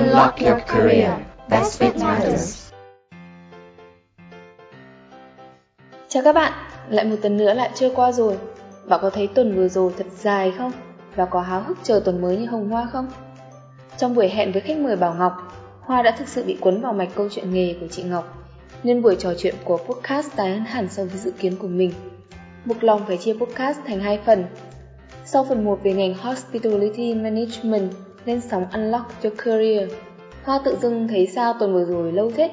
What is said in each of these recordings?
Unlock your career. Best fit matters. Chào các bạn, lại một tuần nữa lại trôi qua rồi. Bạn có thấy tuần vừa rồi thật dài không? Và có háo hức chờ tuần mới như Hồng Hoa không? Trong buổi hẹn với khách mời Bảo Ngọc, Hoa đã thực sự bị cuốn vào mạch câu chuyện nghề của chị Ngọc, nên buổi trò chuyện của podcast tái hơn hẳn so với dự kiến của mình. Mục lòng phải chia podcast thành hai phần. Sau phần 1 về ngành Hospitality Management lên sóng Unlock Your Career, Hoa tự dưng thấy sao tuần vừa rồi lâu thế,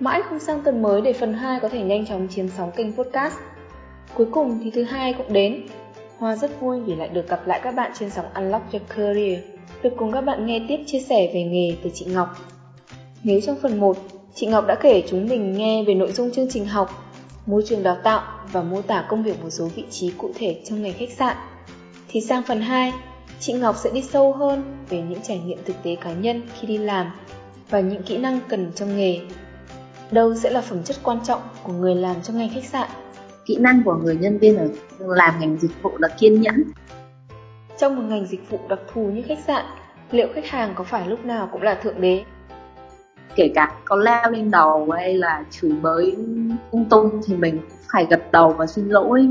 mãi không sang tuần mới để phần 2 có thể nhanh chóng chiếm sóng kênh podcast. Cuối cùng thì thứ hai cũng đến. Hoa rất vui vì lại được gặp lại các bạn trên sóng Unlock Your Career, được cùng các bạn nghe tiếp chia sẻ về nghề từ chị Ngọc. Nếu trong phần 1, chị Ngọc đã kể chúng mình nghe về nội dung chương trình học, môi trường đào tạo và mô tả công việc một số vị trí cụ thể trong ngành khách sạn, thì sang phần 2, chị Ngọc sẽ đi sâu hơn về những trải nghiệm thực tế cá nhân khi đi làm và những kỹ năng cần trong nghề. Đâu sẽ là phẩm chất quan trọng của người làm trong ngành khách sạn? Kỹ năng của người nhân viên ở làm ngành dịch vụ là kiên nhẫn. Trong một ngành dịch vụ đặc thù như khách sạn, liệu khách hàng có phải lúc nào cũng là thượng đế? Kể cả có leo lên đầu hay là chửi bới tung tung thì mình phải gật đầu và xin lỗi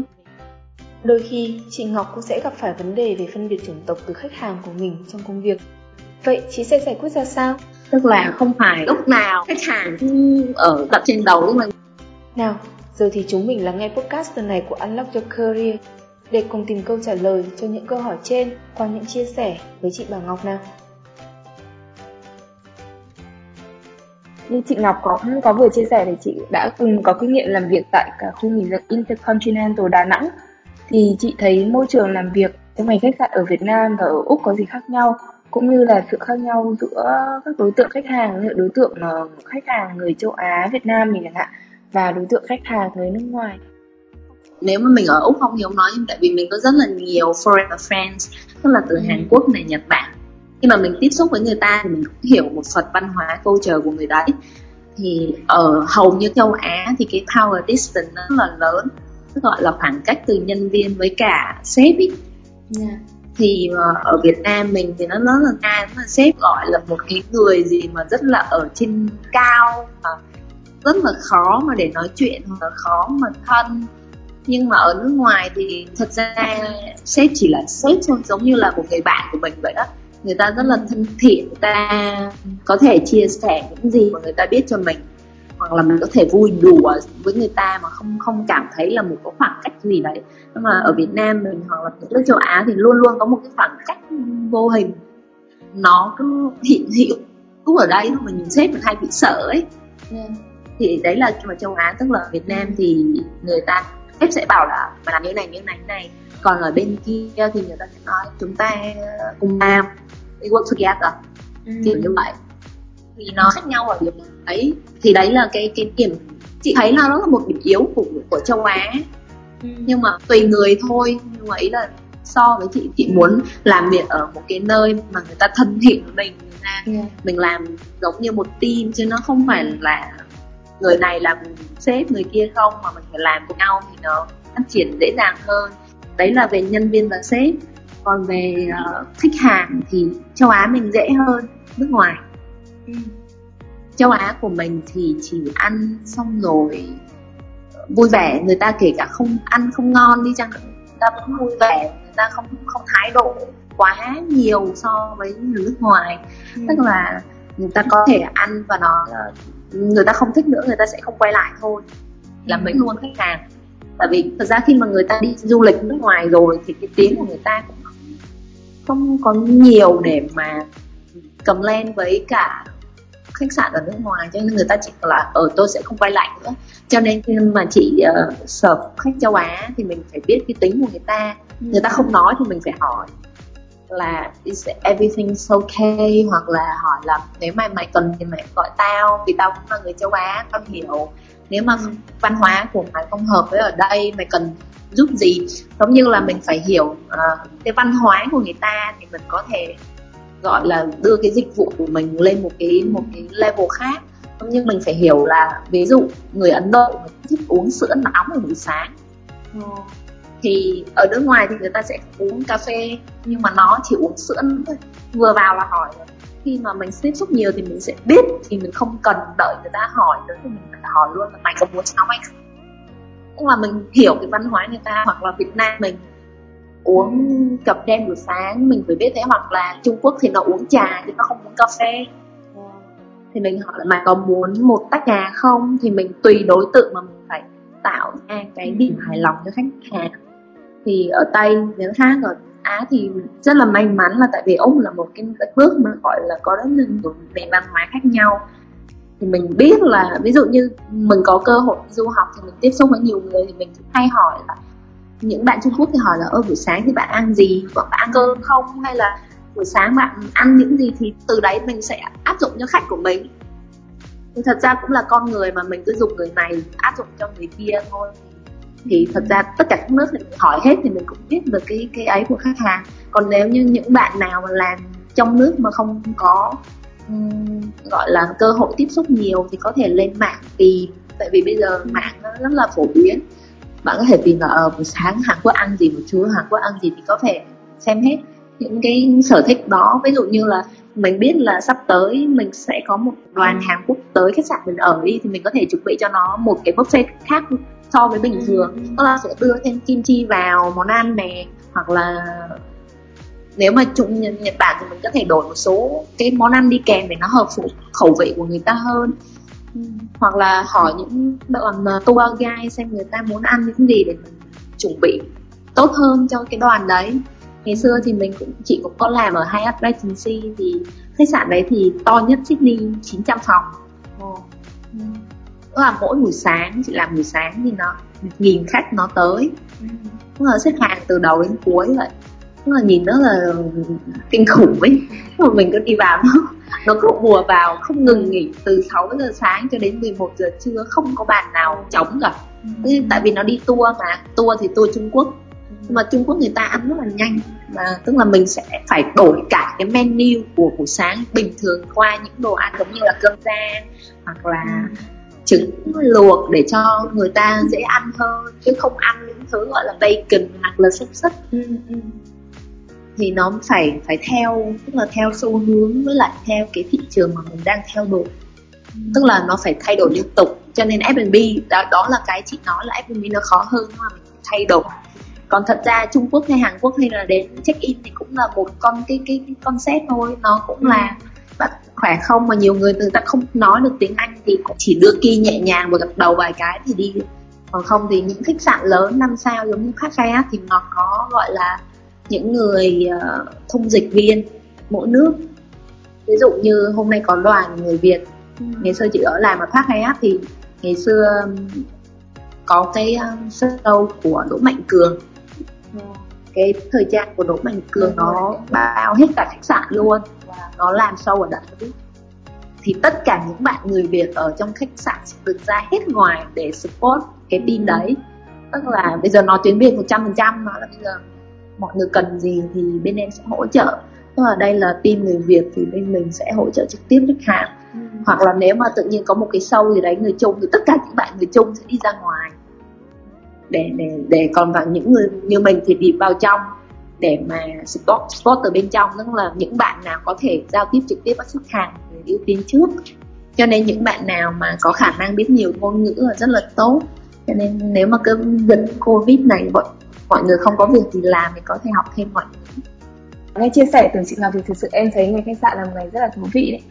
Đôi khi, chị Ngọc cũng sẽ gặp phải vấn đề về phân biệt chủng tộc từ khách hàng của mình trong công việc. Vậy chị sẽ giải quyết ra sao? Tức là không phải lúc nào khách hàng ở đặt trên đầu mình. Nào, giờ thì chúng mình lắng nghe podcast lần này của Unlock Your Career để cùng tìm câu trả lời cho những câu hỏi trên qua những chia sẻ với chị Bảo Ngọc nào. Như chị Ngọc có có vừa chia sẻ thì chị đã từng có kinh nghiệm làm việc tại cả khu nghỉ dưỡng Intercontinental Đà Nẵng thì chị thấy môi trường làm việc trong ngành khách sạn ở Việt Nam và ở Úc có gì khác nhau? Cũng như là sự khác nhau giữa các đối tượng khách hàng như đối tượng uh, khách hàng người châu Á Việt Nam mình chẳng hạn và đối tượng khách hàng người nước ngoài. Nếu mà mình ở Úc không thì không nói nhưng tại vì mình có rất là nhiều foreign friends tức là từ ừ. Hàn Quốc này Nhật Bản. Khi mà mình tiếp xúc với người ta thì mình cũng hiểu một phần văn hóa culture của người đấy. Thì ở hầu như châu Á thì cái power distance nó rất là lớn gọi là khoảng cách từ nhân viên với cả sếp ý. Yeah. thì uh, ở Việt Nam mình thì nó rất là ngang mà sếp gọi là một cái người gì mà rất là ở trên cao mà rất là khó mà để nói chuyện hoặc là khó mà thân. Nhưng mà ở nước ngoài thì thật ra sếp chỉ là sếp thôi giống như là một người bạn của mình vậy đó. Người ta rất là thân thiện người ta có thể chia sẻ những gì mà người ta biết cho mình hoặc là mình có thể vui đùa với người ta mà không không cảm thấy là một cái khoảng cách gì đấy. Nhưng mà ở Việt Nam mình hoặc là nước châu Á thì luôn luôn có một cái khoảng cách vô hình. Nó cứ hiện hữu cứ ở đây mà nhìn sếp mình hay bị sợ ấy. Yeah. thì đấy là mà châu Á tức là Việt Nam thì người ta sếp sẽ bảo là mà làm như này như này như này. Còn ở bên kia thì người ta sẽ nói chúng ta cùng làm. We work together. Ừ. kiểu như vậy. Thì nó khác nhau ở điểm ấy thì đấy là cái cái điểm chị thấy là nó là một điểm yếu của của châu Á. Ừ. nhưng mà tùy người thôi nhưng mà ý là so với chị chị muốn làm việc ở một cái nơi mà người ta thân thiện với mình người ta yeah. mình làm giống như một team chứ nó không phải là người này làm sếp người kia không mà mình phải làm cùng nhau thì nó phát triển dễ dàng hơn. Đấy là về nhân viên và sếp. Còn về uh, khách hàng thì châu Á mình dễ hơn nước ngoài. Ừ châu Á của mình thì chỉ ăn xong rồi vui vẻ. Người ta kể cả không ăn không ngon đi chăng người ta vẫn vui vẻ. Người ta không không thái độ quá nhiều so với người nước ngoài. Ừ. tức là người ta có thể ăn và nó người ta không thích nữa người ta sẽ không quay lại thôi. Là mấy luôn khách hàng. Tại vì thật ra khi mà người ta đi du lịch nước ngoài rồi thì cái tiếng của người ta cũng không có nhiều để mà cầm lên với cả khách sạn ở nước ngoài cho nên người ta chỉ là ở tôi sẽ không quay lại nữa. Cho nên khi mà chị uh, serve khách châu Á thì mình phải biết cái tính của người ta. Người ta không nói thì mình phải hỏi là is everything okay? Hoặc là hỏi là nếu mà mày cần thì mày gọi tao vì tao cũng là người châu Á tao hiểu. Nếu mà văn hóa của mày không hợp với ở đây mày cần giúp gì? Giống như là mình phải hiểu uh, cái văn hóa của người ta thì mình có thể gọi là đưa cái dịch vụ của mình lên một cái một cái level khác. Nhưng mình phải hiểu là ví dụ người Ấn Độ thích uống sữa nóng vào buổi sáng ừ. thì ở nước ngoài thì người ta sẽ uống cà phê nhưng mà nó chỉ uống sữa thôi. Vừa vào là hỏi khi mà mình tiếp xúc nhiều thì mình sẽ biết thì mình không cần đợi người ta hỏi nữa thì mình phải hỏi luôn là mày có muốn sống hay không. Cũng là mình hiểu cái văn hóa người ta hoặc là Việt Nam mình uống cà đen buổi sáng, mình phải biết thế, hoặc là Trung Quốc thì nó uống trà chứ nó không uống cà phê. Thì mình hỏi là mày có muốn một tách trà không? Thì mình tùy đối tượng mà mình phải tạo ra cái điểm hài lòng cho khách hàng. Thì ở tây nếu khác ở á thì rất là may mắn là tại vì úc là một cái đất nước mà gọi là có rất nhiều nền văn hóa khác nhau. Thì mình biết là ví dụ như mình có cơ hội du học thì mình tiếp xúc với nhiều người thì mình hay hỏi là những bạn Trung Quốc thì hỏi là ơ buổi sáng thì bạn ăn gì? Bạn ăn cơm không? Hay là buổi sáng bạn ăn những gì? Thì từ đấy mình sẽ áp dụng cho khách của mình. Thì thật ra cũng là con người mà mình cứ dùng người này áp dụng cho người kia thôi. Thì thật ra tất cả các nước thì mình hỏi hết thì mình cũng biết được cái cái ấy của khách hàng. Còn nếu như những bạn nào mà làm trong nước mà không có um, gọi là cơ hội tiếp xúc nhiều thì có thể lên mạng tìm. Tại vì bây giờ mạng nó rất là phổ biến bạn có thể tìm là ở ờ, buổi sáng Hàn Quốc ăn gì một chú Hàn Quốc ăn gì thì có thể xem hết những cái sở thích đó ví dụ như là mình biết là sắp tới mình sẽ có một đoàn Hàn Quốc tới khách sạn mình ở đi thì mình có thể chuẩn bị cho nó một cái buffet khác so với bình ừ. thường đó là sẽ đưa thêm kim chi vào món ăn nè hoặc là nếu mà chung Nhật Bản thì mình có thể đổi một số cái món ăn đi kèm để nó hợp phụ khẩu vị của người ta hơn ừ. Hoặc là hỏi những đoàn tour guide xem người ta muốn ăn những gì để mình chuẩn bị tốt hơn cho cái đoàn đấy. Ngày xưa thì mình cũng chị cũng có làm ở Hyatt Regency thì khách sạn đấy thì to nhất Sydney 900 phòng. Oh. tức là mỗi buổi sáng chị làm buổi sáng thì nó nghìn khách nó tới. Tức là xếp hàng từ đầu đến cuối vậy là nhìn nó là kinh khủng ấy mà mình cứ đi vào nó nó cứ bùa vào không ngừng nghỉ từ 6 giờ sáng cho đến 11 giờ trưa không có bàn nào trống cả ừ. tại vì nó đi tour mà tour thì tour Trung Quốc nhưng mà Trung Quốc người ta ăn rất là nhanh mà tức là mình sẽ phải đổi cả cái menu của buổi sáng bình thường qua những đồ ăn giống như là cơm rang hoặc là ừ. trứng luộc để cho người ta dễ ăn hơn chứ không ăn những thứ gọi là bacon hoặc là xúc xích ừ, ừ. Thì nó phải phải theo tức là theo xu hướng với lại theo cái thị trường mà mình đang theo đuổi. Tức là nó phải thay đổi liên tục cho nên F&B đó, đó là cái chị nói là F&B nó khó hơn mà mình thay đổi. Còn thật ra Trung Quốc hay Hàn Quốc hay là đến check in thì cũng là một con cái cái, cái concept thôi nó cũng là bạn khỏe không mà nhiều người người ta không nói được tiếng Anh thì cũng chỉ đưa kia nhẹ nhàng và gật đầu vài cái thì đi. Còn không thì những khách sạn lớn năm sao giống như khách Hyatt thì nó có gọi là những người uh, thông dịch viên mỗi nước. Ví dụ như hôm nay có đoàn người Việt. Ừ. ngày xưa chị ở làm ở Park Hyatt thì ngày xưa có cái show của Đỗ Mạnh Cường. Cái thời trang của Đỗ Mạnh Cường nó bao hết cả khách sạn luôn. Nó làm sâu ở đấy thì tất cả những bạn người Việt ở trong khách sạn sẽ được ra hết ngoài để support cái team đấy. Tức là bây giờ nói tiếng Việt 100% nó là bây giờ mọi người cần gì thì bên em sẽ hỗ trợ. Tức là đây là team người Việt thì bên mình sẽ hỗ trợ trực tiếp khách hàng. Ừ. hoặc là nếu mà tự nhiên có một cái show gì đấy người Trung thì tất cả những bạn người Trung sẽ đi ra ngoài. Để để để còn vào những người như mình thì đi vào trong. Để mà support support từ bên trong. Tức là những bạn nào có thể giao tiếp trực tiếp với khách hàng thì ưu tiên trước. Cho nên những bạn nào mà có khả năng biết nhiều ngôn ngữ là rất là tốt. Cho nên nếu mà cái dịch covid này mọi mọi người không có việc gì làm thì có thể học thêm ngoại ngữ nghe chia sẻ từ chị Ngọc thì thực sự em thấy ngành khách sạn là một ngành rất là thú vị đấy.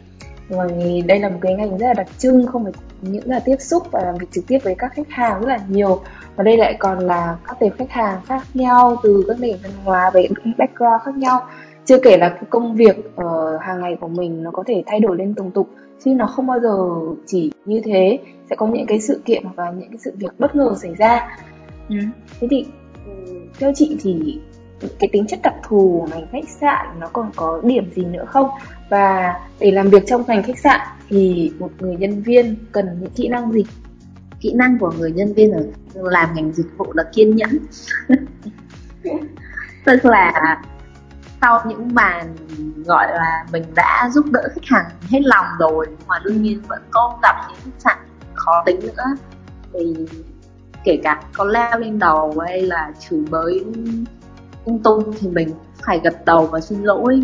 Bởi đây là một cái ngành rất là đặc trưng không phải những là tiếp xúc và làm việc trực tiếp với các khách hàng rất là nhiều. Và đây lại còn là các tệp khách hàng khác nhau từ các nền văn hóa về background khác nhau. Chưa kể là cái công việc uh, hàng ngày của mình nó có thể thay đổi lên tùng tục chứ nó không bao giờ chỉ như thế. Sẽ có những cái sự kiện và những cái sự việc bất ngờ xảy ra. Ừ. thế thì theo chị thì cái tính chất đặc thù của ngành khách sạn nó còn có điểm gì nữa không? Và để làm việc trong ngành khách sạn thì một người nhân viên cần những kỹ năng gì? Kỹ năng của người nhân viên ở làm ngành dịch vụ là kiên nhẫn. Tức là sau những màn gọi là mình đã giúp đỡ khách hàng hết lòng rồi mà đương nhiên vẫn có gặp những khách sạn khó tính nữa thì kể cả có leo lên đầu hay là chửi bới tung tung thì mình phải gật đầu và xin lỗi.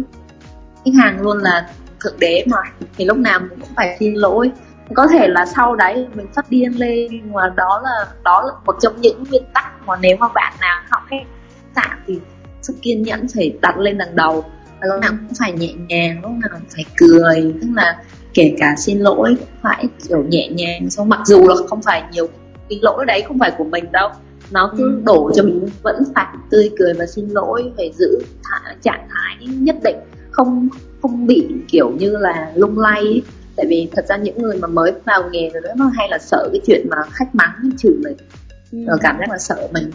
Khách hàng luôn là thượng đế mà, thì lúc nào mình cũng phải xin lỗi. Có thể là sau đấy mình phát điên lên, nhưng mà đó là đó là một trong những nguyên tắc mà nếu mà bạn nào học khách sạn thì sự kiên nhẫn phải đặt lên đằng đầu. Và lúc nào cũng phải nhẹ nhàng, lúc nào cũng phải cười, tức là kể cả xin lỗi cũng phải kiểu nhẹ nhàng. Xong mặc dù là không phải nhiều cái lỗi đấy không phải của mình đâu. Nó cứ ừ. đổ cho mình vẫn phải tươi cười và xin lỗi phải giữ trạng thái nhất định. Không không bị kiểu như là lung lay tại vì thật ra những người mà mới vào nghề rồi đó nó hay là sợ cái chuyện mà khách mắng chửi mình. Ừ. cảm giác là sợ mình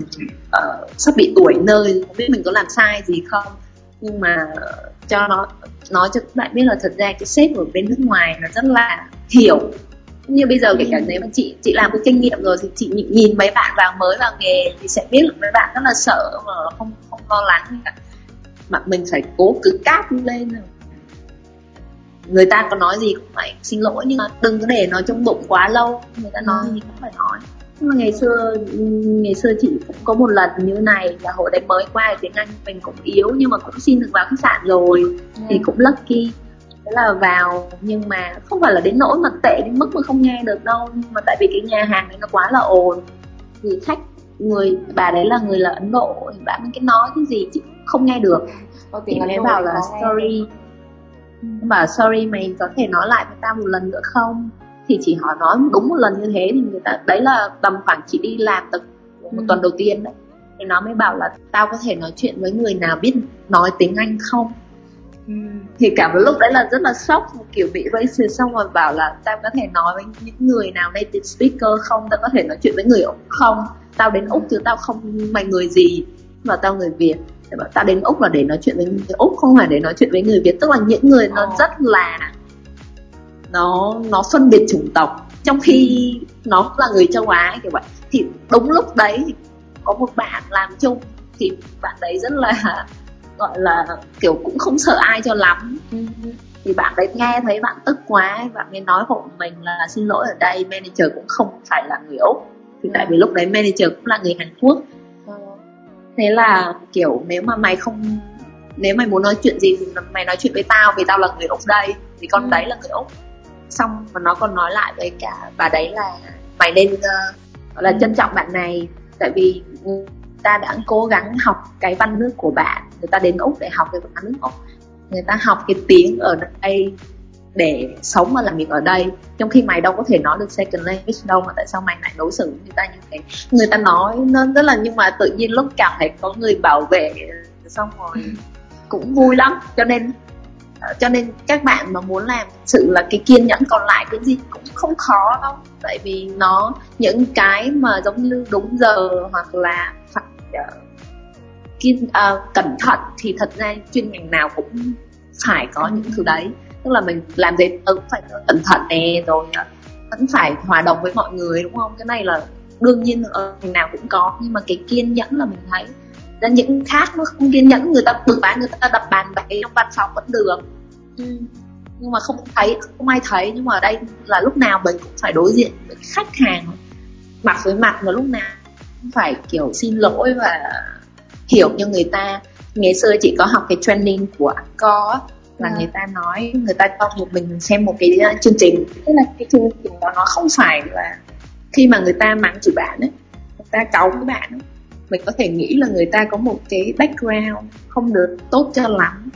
uh, sắp bị tuổi nơi không biết mình có làm sai gì không. Nhưng mà cho nó nói cho các bạn biết là thật ra cái sếp ở bên nước ngoài là rất là hiểu như bây giờ kể cả nếu mà chị chị làm cái kinh nghiệm rồi thì chị nhìn mấy bạn vào mới vào nghề thì sẽ biết là mấy bạn rất là sợ mà không không lo lắng cả. Mà mình phải cố cứ cáp lên người ta có nói gì cũng phải xin lỗi nhưng mà đừng có để nó trong bụng quá lâu. Người ta nói ừ. gì cũng phải nói. Nhưng mà ngày xưa ngày xưa chị cũng có một lần như này là hồi đấy mới qua tiếng anh mình cũng yếu nhưng mà cũng xin được vào khách sạn rồi. Ừ. thì cũng lucky thế là vào nhưng mà không phải là đến nỗi mà tệ đến mức mà không nghe được đâu. Nhưng mà tại vì cái nhà hàng này nó quá là ồn thì khách người bà đấy là người là ấn độ thì bà cái nói cái gì chị không nghe được. Thì bà bảo là sorry. Mà sorry mày có thể nói lại với tao một lần nữa không? Thì chỉ hỏi nói đúng một lần như thế thì người ta đấy là tầm khoảng chị đi làm tập một ừ. tuần đầu tiên đấy. Thì nó mới bảo là tao có thể nói chuyện với người nào biết nói tiếng anh không. Thì cả một lúc đấy là rất là sốc kiểu bị racist xong rồi bảo là tao có thể nói với những người nào native speaker không? Tao có thể nói chuyện với người úc không? Tao đến úc chứ tao không mày người gì mà tao người việt? Bảo tao đến úc là để nói chuyện với người úc không phải để nói chuyện với người việt. Tức là những người nó rất là nó nó phân biệt chủng tộc trong khi nó là người châu á kiểu vậy. Thì đúng lúc đấy có một bạn làm chung thì bạn đấy rất là gọi là kiểu cũng không sợ ai cho lắm. Thì bạn đấy nghe thấy bạn tức quá bạn mới nói hộ mình là xin lỗi ở đây manager cũng không phải là người úc. Thì tại vì lúc đấy manager cũng là người hàn quốc. Thế là kiểu nếu mà mày không nếu mày muốn nói chuyện gì thì mày nói chuyện với tao vì tao là người úc đây thì con ừ. đấy là người úc. Xong và nó còn nói lại với cả bà đấy là mày nên uh, là trân trọng bạn này tại vì ta đã cố gắng học cái văn nước của bạn người ta đến úc để học cái văn nước úc. Người ta học cái tiếng ở đây để sống và làm việc ở đây. Trong khi mày đâu có thể nói được second language đâu mà tại sao mày lại đối xử với người ta như thế? Người ta nói nó rất là nhưng mà tự nhiên lúc cảm thấy có người bảo vệ xong rồi cũng vui lắm. Cho nên cho nên các bạn mà muốn làm sự là cái kiên nhẫn còn lại cái gì cũng không khó đâu. Tại vì nó những cái mà giống như đúng giờ hoặc là phải uh, kiên uh, cẩn thận thì thật ra chuyên ngành nào cũng phải có những thứ đấy. Tức là mình làm gì cũng phải cẩn thận nè rồi ờ, vẫn phải hòa đồng với mọi người đúng không? Cái này là đương nhiên ở ngành nào cũng có nhưng mà cái kiên nhẫn là mình thấy ra những khác nó không kiên nhẫn người ta bực bã người ta đập bàn bậy trong văn phòng vẫn được. Ừ. nhưng mà không thấy không ai thấy nhưng mà ở đây là lúc nào mình cũng phải đối diện với khách hàng mặt với mặt và lúc nào cũng phải kiểu xin lỗi và hiểu cho người ta. Ngày xưa chị có học cái training của có là à. người ta nói người ta cho một mình xem một cái uh, chương trình. Tức là cái chương trình đó nó không phải là khi mà người ta mắng chửi bạn ấy người ta cáu với bạn ấy, mình có thể nghĩ là người ta có một cái background không được tốt cho lắm.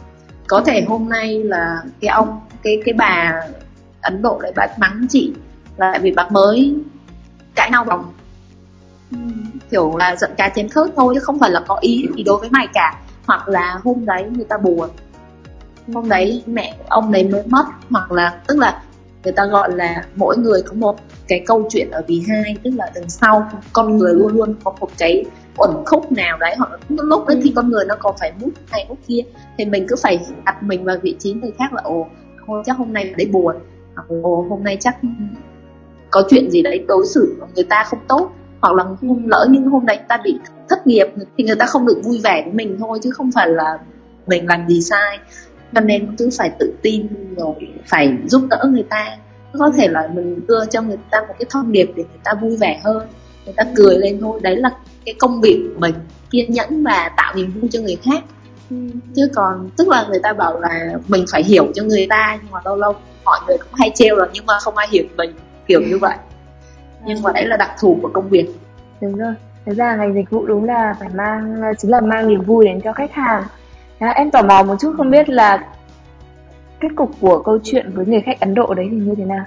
Có thể hôm nay là cái ông cái cái bà ấn độ lại bà mắng chị là tại vì bà mới cãi nhau vòng kiểu là giận cá chém thớt thôi chứ không phải là có ý gì đối với mày cả. Hoặc là hôm đấy người ta buồn. Hôm đấy mẹ ông đấy mới mất hoặc là tức là người ta gọi là mỗi người có một cái câu chuyện ở vì hai tức là đằng sau con người luôn luôn có một cái uẩn khúc nào đấy hoặc lúc đấy thì con người nó còn phải mút này mút kia thì mình cứ phải đặt mình vào vị trí người khác là ồ chắc hôm nay đấy buồn. Hoặc ồ hôm nay chắc có chuyện gì đấy đối xử người ta không tốt hoặc là hôm lỡ nhưng hôm đấy ta bị thất nghiệp thì người ta không được vui vẻ với mình thôi chứ không phải là mình làm gì sai. Cho nên cứ phải tự tin rồi phải giúp đỡ người ta. Có thể là mình đưa cho người ta một cái thông điệp để người ta vui vẻ hơn. Người ta cười lên thôi đấy là cái công việc của mình kiên nhẫn và tạo niềm vui cho người khác. Ừ. chứ còn tức là người ta bảo là mình phải hiểu cho người ta nhưng mà lâu lâu mọi người cũng hay trêu là nhưng mà không ai hiểu mình kiểu như vậy nhưng mà đấy là đặc thù của công việc đúng rồi Thực ra ngành dịch vụ đúng là phải mang chính là mang niềm vui đến cho khách hàng. Đó, em tò mò một chút không biết là kết cục của câu chuyện với người khách Ấn Độ đấy thì như thế nào?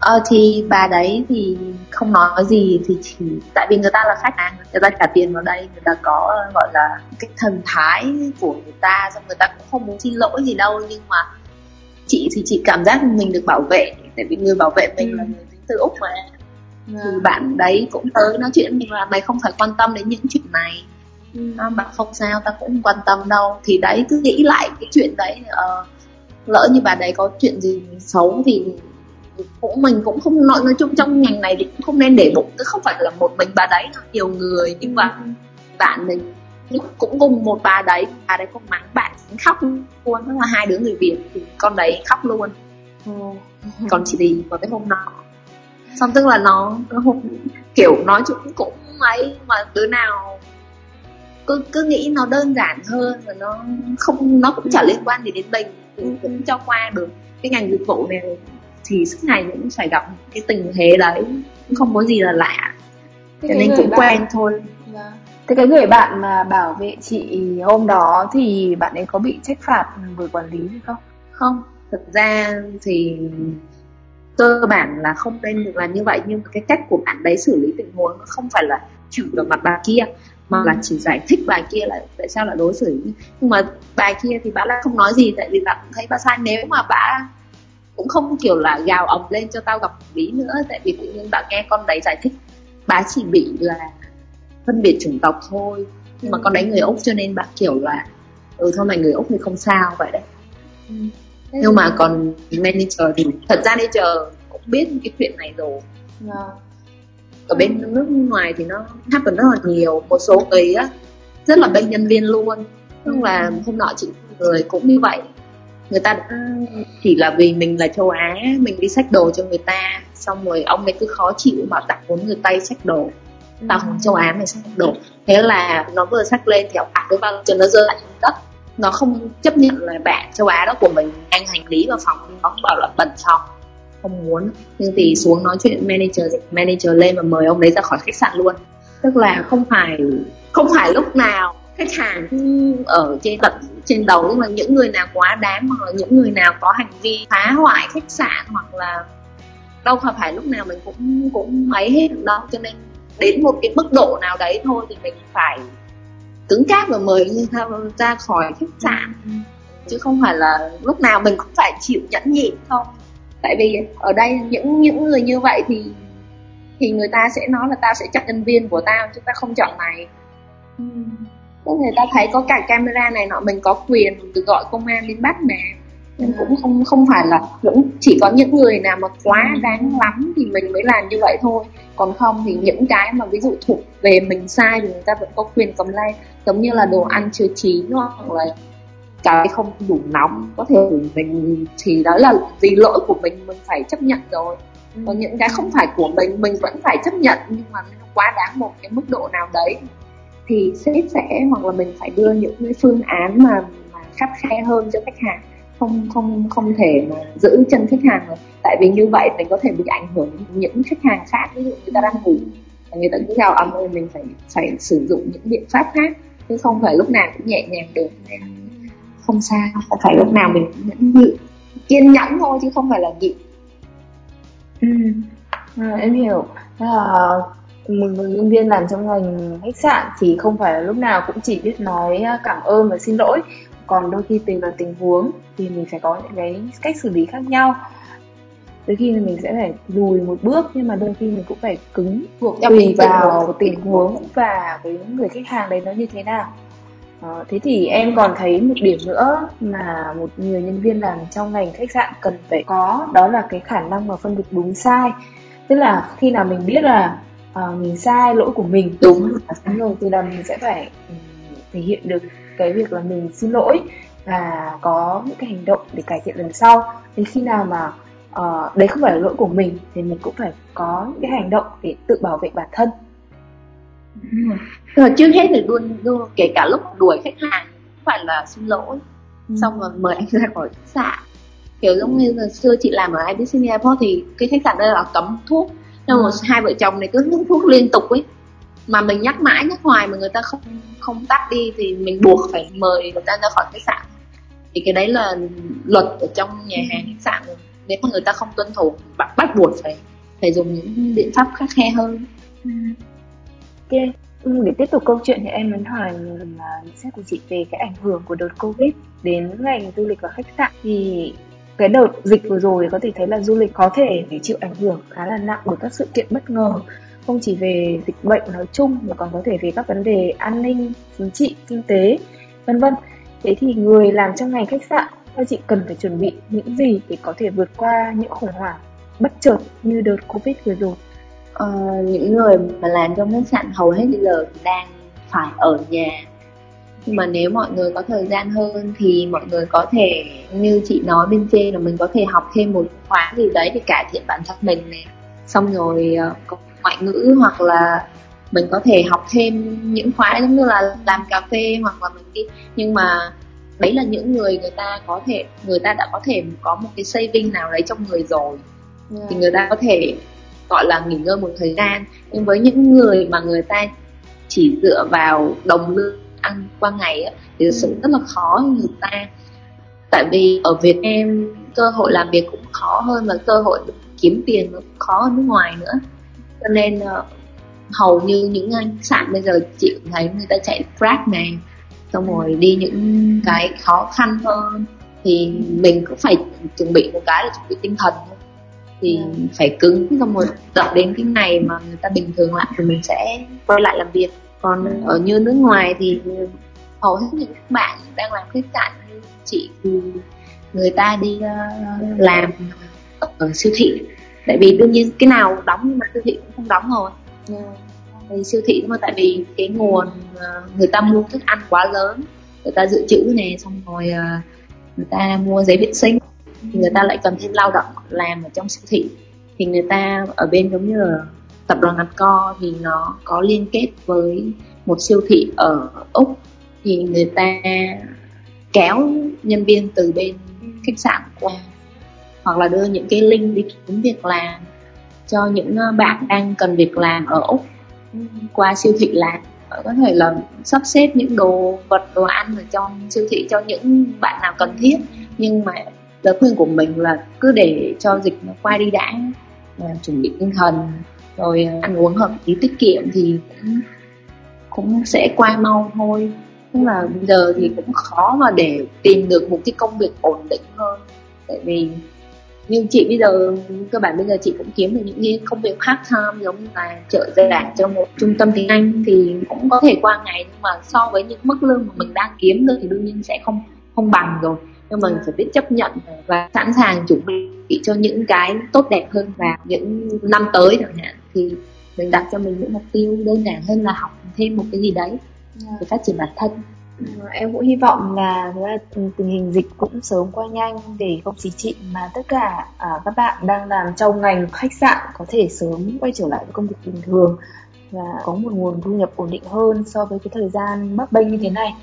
Ờ thì bà đấy thì không nói gì thì chỉ tại vì người ta là khách hàng người ta trả tiền vào đây người ta có gọi là cái thần thái của người ta xong người ta cũng không muốn xin lỗi gì đâu nhưng mà chị thì chị cảm giác mình được bảo vệ tại vì người bảo vệ mình ừ. là người từ úc mà. Yeah. thì bạn đấy cũng tới nói chuyện mình là mày không phải quan tâm đến những chuyện này. Ừ. à, bạn không sao ta cũng không quan tâm đâu. Thì đấy cứ nghĩ lại cái chuyện đấy uh, lỡ như bà đấy có chuyện gì xấu thì cũng mình cũng không nói nói chung trong ngành này thì cũng không nên để bụng. Chứ không phải là một mình bà đấy nhiều người. Nhưng mà ừ. bạn mình cũng cùng một bà đấy. Bà đấy không mắng bạn khóc luôn. Tức là hai đứa người việt thì con đấy khóc luôn. Ừ. còn chị gì vào cái hôm nọ xong tức là nó, nó kiểu nói chung cũng ấy mà đứa nào cứ cứ nghĩ nó đơn giản hơn và nó không nó cũng chả liên quan gì đến mình thì cũng cho qua được cái ngành dịch vụ này. Thì suốt ngày cũng phải gặp cái tình thế đấy cũng không có gì là lạ. Cho nên cũng bạn... quen thôi. Dạ. thế cái người bạn mà bảo vệ chị hôm đó thì bạn ấy có bị trách phạt với quản lý hay không? Không thực ra thì cơ bản là không nên được làm như vậy nhưng cái cách của bạn đấy xử lý tình huống nó không phải là chửi vào mặt bà kia mà là chỉ giải thích bài kia là tại sao lại đối xử. Nhưng mà bài kia thì bà lại không nói gì tại vì bà cũng thấy bà sai. Nếu mà bà cũng không kiểu là gào ầm lên cho tao gặp lý nữa tại vì tự nhiên bà nghe con đấy giải thích bà chỉ bị là phân biệt chủng tộc thôi. Nhưng mà con đấy người úc cho nên bà kiểu là ừ thôi mày người úc thì không sao vậy đấy ừ nhưng mà còn manager thì thật ra manager cũng biết cái chuyện này rồi. Yeah. Dạ. ở bên nước ngoài thì nó happen rất là nhiều. Một số người á rất là bên nhân viên luôn. Tức là hôm nọ chị người cũng như vậy. Người ta chỉ là vì mình là châu Á mình đi xách đồ cho người ta. Xong rồi ông ấy cứ khó chịu mà đặt muốn người Tây xách đồ. Tao không châu Á mày xách đồ. Thế là nó vừa xách lên thì ông ạc cái vào chân nó rơi lại đất nó không chấp nhận là bạn châu Á đó của mình anh hành lý vào phòng nó bảo là bẩn phòng. Không muốn. Nhưng thì xuống nói chuyện manager manager lên và mời ông đấy ra khỏi khách sạn luôn. Tức là không phải không phải lúc nào khách hàng ở trên tận trên đầu nhưng mà những người nào quá đáng hoặc là những người nào có hành vi phá hoại khách sạn hoặc là đâu phải lúc nào mình cũng cũng mấy hết. Đâu cho nên đến một cái mức độ nào đấy thôi thì mình phải cứng cáp và mời như ra khỏi khách sạn. Ừ. chứ không phải là lúc nào mình cũng phải chịu nhẫn nhịn không tại vì ở đây những những người như vậy thì thì người ta sẽ nói là tao sẽ chọn nhân viên của tao chứ tao không chọn mày. Ừ. người ta thấy có cả camera này nọ mình có quyền được gọi công an đến bắt mà nên cũng không không phải là cũng chỉ có những người nào mà quá đáng lắm thì mình mới làm như vậy thôi còn không thì những cái mà ví dụ thuộc về mình sai thì người ta vẫn có quyền cầm lên giống như là đồ ăn chưa chín hoặc là cái không đủ nóng có thể mình thì đó là vì lỗi của mình mình phải chấp nhận rồi. Còn những cái không phải của mình mình vẫn phải chấp nhận nhưng mà nó quá đáng một cái mức độ nào đấy thì sếp sẽ hoặc là mình phải đưa những cái phương án mà mà khắt khe hơn cho khách hàng không không không thể mà giữ chân khách hàng rồi tại vì như vậy mình có thể bị ảnh hưởng những khách hàng khác ví dụ người ta đang ngủ người ta cứ gào ầm thì mình phải phải sử dụng những biện pháp khác chứ không phải lúc nào cũng nhẹ nhàng được. Nên không sao không phải lúc nào mình cũng nhẫn nhịn kiên nhẫn thôi chứ không phải là nhịn ừ. à, em hiểu. Là một người nhân viên làm trong ngành khách sạn thì không phải là lúc nào cũng chỉ biết nói à, cảm ơn và xin lỗi còn đôi khi tùy vào tình huống thì mình phải có những cái cách xử lý khác nhau. Đôi khi mình sẽ phải lùi một bước nhưng mà đôi khi mình cũng phải cứng thuộc tùy vào tình huống và với người khách hàng đấy nó như thế nào. À, thế thì em còn thấy một điểm nữa mà một người nhân viên làm trong ngành khách sạn cần phải có đó là cái khả năng mà phân biệt đúng sai. Tức là khi nào mình biết là uh, mình sai lỗi của mình đúng. rồi thì là mình sẽ phải um, thể hiện được cái việc là mình xin lỗi và có những cái hành động để cải thiện lần sau. Đến khi nào mà uh, đấy không phải là lỗi của mình thì mình cũng phải có những cái hành động để tự bảo vệ bản thân. Rồi. Trước hết thì luôn luôn kể cả lúc đuổi khách hàng cũng phải là xin lỗi. Ừ. xong rồi mời anh ra khỏi khách sạn. Kiểu giống như là xưa chị làm ở IBC Airport thì cái khách sạn đây là cấm thuốc. Nhưng mà ừ. hai vợ chồng này cứ hút thuốc liên tục ấy mà mình nhắc mãi nhắc hoài mà người ta không không tắt đi thì mình buộc phải mời người ta ra khỏi khách sạn. Thì cái đấy là luật ở trong nhà hàng khách sạn nếu mà người ta không tuân thủ, bắt bắt buộc phải phải dùng những biện pháp khắc khe hơn. Ừ. Ok ừ, để tiếp tục câu chuyện thì em muốn hỏi là nhận xét của chị về cái ảnh hưởng của đợt covid đến ngành du lịch và khách sạn. Thì cái đợt dịch vừa rồi có thể thấy là du lịch có thể phải chịu ảnh hưởng khá là nặng bởi các sự kiện bất ngờ không chỉ về dịch bệnh nói chung mà còn có thể về các vấn đề an ninh chính trị kinh tế vân vân. Thế thì người làm trong ngành khách sạn các chị cần phải chuẩn bị những gì để có thể vượt qua những khủng hoảng bất chợt như đợt covid vừa rồi? Ờ, những người mà làm trong khách sạn hầu hết bây giờ đang phải ở nhà. Nhưng mà nếu mọi người có thời gian hơn thì mọi người có thể như chị nói bên trên là mình có thể học thêm một khóa gì đấy để cải thiện bản thân mình này xong rồi ờ, có ngoại ngữ hoặc là mình có thể học thêm những khóa giống như là làm cà phê hoặc là mình đi. Nhưng mà đấy là những người người ta có thể người ta đã có thể có một cái saving nào đấy trong người rồi. Yeah. thì người ta có thể gọi là nghỉ ngơi một thời gian. Nhưng với những người mà người ta chỉ dựa vào đồng lương ăn qua ngày thì thực sự ừ. rất là khó người ta. Tại vì ở Việt Nam cơ hội làm việc cũng khó hơn và cơ hội kiếm tiền cũng khó hơn nước ngoài nữa cho nên uh, hầu như những khách sạn bây giờ chị cũng thấy người ta chạy Grab này xong rồi đi những cái khó khăn hơn thì mình cũng phải chuẩn bị một cái là chuẩn bị tinh thần thôi thì. Ừ. phải cứng xong rồi đợi đến cái ngày mà người ta bình thường lại thì mình sẽ quay lại làm việc còn ừ. ở như nước ngoài thì hầu hết những bạn đang làm khách sạn như chị thì người ta đi uh, làm ở siêu thị tại vì đương nhiên cái nào đóng nhưng mà siêu thị cũng không đóng rồi. Yeah. thì siêu thị mà tại vì cái nguồn ờ, người ta mua thức ăn quá lớn người ta dự trữ nè xong rồi ờ, người ta mua giấy vệ sinh thì người ta lại cần thêm lao động làm ở trong siêu thị. Thì người ta ở bên giống như là tập đoàn co thì nó có liên kết với một siêu thị ở úc. Thì người ta kéo nhân viên từ bên khách sạn qua hoặc là đưa những cái link đi kiếm việc làm cho những ờ, bạn đang cần việc làm ở úc qua siêu thị làm có thể là sắp xếp những đồ vật, đồ ăn ở trong siêu thị cho những bạn nào cần thiết. Nhưng mà lời khuyên của mình là cứ để cho dịch nó qua đi đã ờ, chuẩn bị tinh thần, rồi ờ, ăn uống hợp lý tiết kiệm thì cũng cũng sẽ qua mau thôi. Tức là bây giờ thì cũng khó mà để tìm được một cái công việc ổn định hơn. Tại vì nhưng chị bây giờ, cơ bản bây giờ chị cũng kiếm được những cái công việc part time giống như là trợ giảng cho một trung tâm tiếng Anh thì cũng có thể qua ngày. Nhưng mà so với những mức lương mà mình đang kiếm được thì đương nhiên sẽ không không bằng rồi. Nhưng mình phải biết chấp nhận và sẵn sàng chuẩn bị cho những cái tốt đẹp hơn và những năm tới chẳng hạn. Thì mình đặt cho mình những mục tiêu đơn giản hơn là học thêm một cái gì đấy để phát triển bản thân em cũng hy vọng là, tình hình dịch cũng sớm qua nhanh để không chỉ chị mà tất cả à, các bạn đang làm trong ngành khách sạn có thể sớm quay trở lại với công việc bình thường và có một nguồn thu nhập ổn định hơn so với cái thời gian bấp bênh như thế này.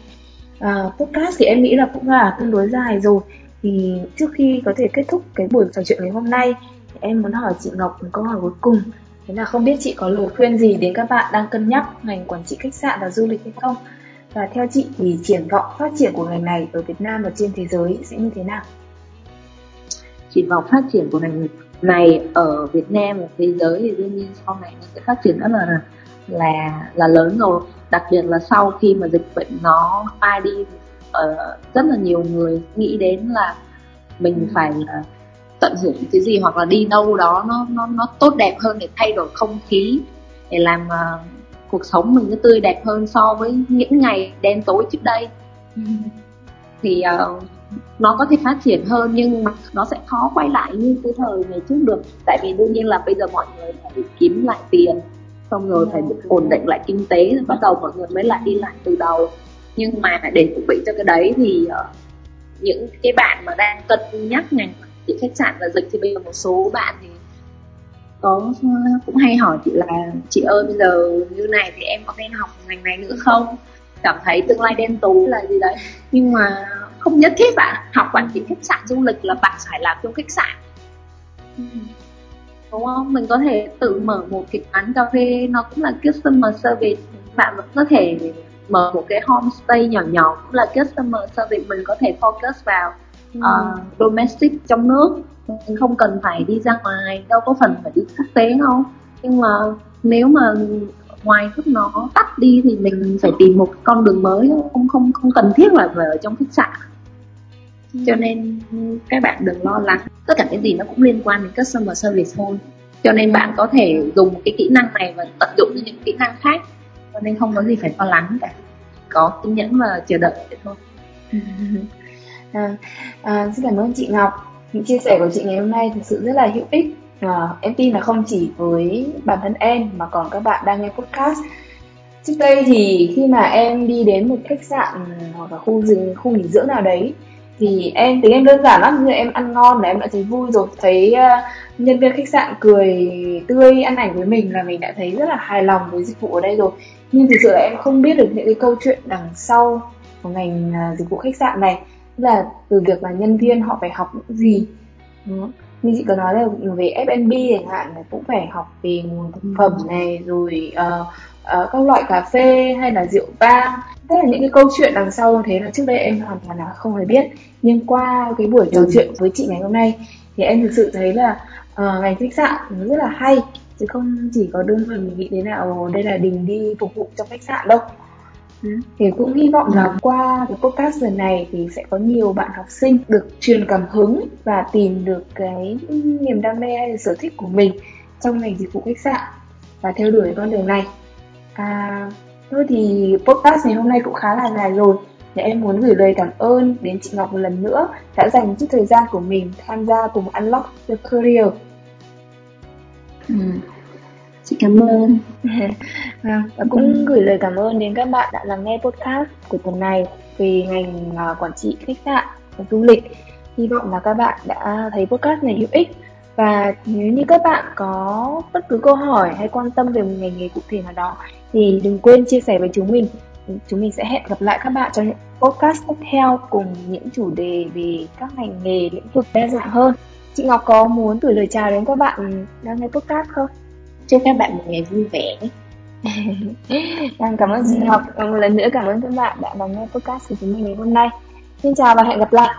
À, podcast thì em nghĩ là cũng là tương đối dài rồi. Thì trước khi có thể kết thúc cái buổi trò chuyện ngày hôm nay thì em muốn hỏi chị Ngọc một câu hỏi cuối cùng. Thế là không biết chị có lời khuyên gì đến các bạn đang cân nhắc ngành quản trị khách sạn và du lịch hay không? Và theo chị thì triển vọng phát triển của ngành này ở Việt Nam và trên thế giới sẽ như thế nào? Triển vọng phát triển của ngành này ở Việt Nam và thế giới thì đương nhiên sau này nó sẽ phát triển rất là là là lớn rồi đặc biệt là sau khi mà dịch bệnh nó phai đi uh, rất là nhiều người nghĩ đến là mình ừ. phải uh, tận hưởng cái gì hoặc là đi đâu đó nó nó nó tốt đẹp hơn để thay đổi không khí để làm uh, cuộc sống mình nó tươi đẹp hơn so với những ngày đen tối trước đây. Thì uh, nó có thể phát triển hơn nhưng mà nó sẽ khó quay lại như cái thời ngày trước được. Tại vì đương nhiên là bây giờ mọi người phải kiếm lại tiền xong rồi phải ổn định lại kinh tế rồi bắt đầu mọi người mới lại đi lại từ đầu. Nhưng mà để chuẩn bị cho cái đấy thì uh, những cái bạn mà đang cân nhắc ngành chỉ khách sạn và dịch thì bây giờ một số bạn thì có cũng hay hỏi chị là chị ơi bây giờ như này thì em có nên học ngành này nữa không? Cảm thấy tương lai đen tối là gì đấy. Nhưng mà không nhất thiết bạn học quản trị khách sạn du lịch là bạn phải làm trong khách sạn. Đúng không? Mình có thể tự mở một cái quán cà phê nó cũng là customer service. Bạn vẫn có thể mở một cái homestay nhỏ nhỏ cũng là customer service. Mình có thể focus vào uh, domestic trong nước mình không cần phải đi ra ngoài đâu có phần phải đi quốc tế đâu. Nhưng mà nếu mà ngoài lúc nó tắt đi thì mình phải tìm một con đường mới không không không cần thiết là phải ở trong khách sạn cho nên các bạn đừng lo lắng. Tất cả cái gì nó cũng liên quan đến customer service thôi cho nên bạn có thể dùng cái kỹ năng này và tận dụng những kỹ năng khác. Cho nên không có gì phải lo lắng cả. Có kiên nhẫn và chờ đợi vậy thôi. À, à, xin cảm ơn chị Ngọc những chia sẻ của chị ngày hôm nay thực sự rất là hữu ích. À, em tin là không chỉ với bản thân em mà còn các bạn đang nghe podcast. Trước đây thì khi mà em đi đến một khách sạn hoặc là khu rừng khu nghỉ dưỡng nào đấy thì em tính em đơn giản lắm như em ăn ngon là em đã thấy vui rồi. Thấy uh, nhân viên khách sạn cười tươi ăn ảnh với mình là mình đã thấy rất là hài lòng với dịch vụ ở đây rồi. Nhưng thực sự là em không biết được những cái câu chuyện đằng sau của ngành uh, dịch vụ khách sạn này là từ việc là nhân viên họ phải học những gì như chị có nói là về F&B chẳng hạn là cũng phải học về nguồn thực phẩm này rồi uh, uh, các loại cà phê hay là rượu vang. Tức là những cái câu chuyện đằng sau thế là trước đây em hoàn toàn là không hề biết. Nhưng qua cái buổi trò chuyện với chị ngày hôm nay thì em thực sự thấy là uh, ngành khách sạn nó rất là hay. Chứ không chỉ có đơn thuần mình nghĩ là ồ đây là đình đi phục vụ trong khách sạn đâu. ừ. Ừ. thì cũng hy vọng là qua cái podcast lần này thì sẽ có nhiều bạn học sinh được truyền cảm hứng và tìm được cái niềm đam mê hay là sở thích của mình trong ngành dịch vụ khách sạn và theo đuổi con đường này à, thôi thì podcast ngày hôm nay cũng khá là dài rồi thì em muốn gửi lời cảm ơn đến chị Ngọc một lần nữa đã dành chút thời gian của mình tham gia cùng Unlock the Career. Ừ. Chị cảm ơn. à, và cũng ừ. gửi lời cảm ơn đến các bạn đã lắng nghe podcast của tuần này về ngành uh, quản trị khách sạn và du lịch. Hy vọng là các bạn đã thấy podcast này hữu ích và nếu như các bạn có bất cứ câu hỏi hay quan tâm về một ngành nghề cụ thể nào đó thì đừng quên chia sẻ với chúng mình chúng mình sẽ hẹn gặp lại các bạn trong những podcast tiếp theo cùng những chủ đề về các ngành nghề lĩnh vực đa dạng hơn chị Ngọc có muốn gửi lời chào đến các bạn đang nghe podcast không chúc các bạn một ngày vui vẻ. Em cảm ơn chị Ngọc. Một lần nữa cảm ơn các bạn đã lắng nghe podcast của chúng mình ngày hôm nay. Xin chào và hẹn gặp lại.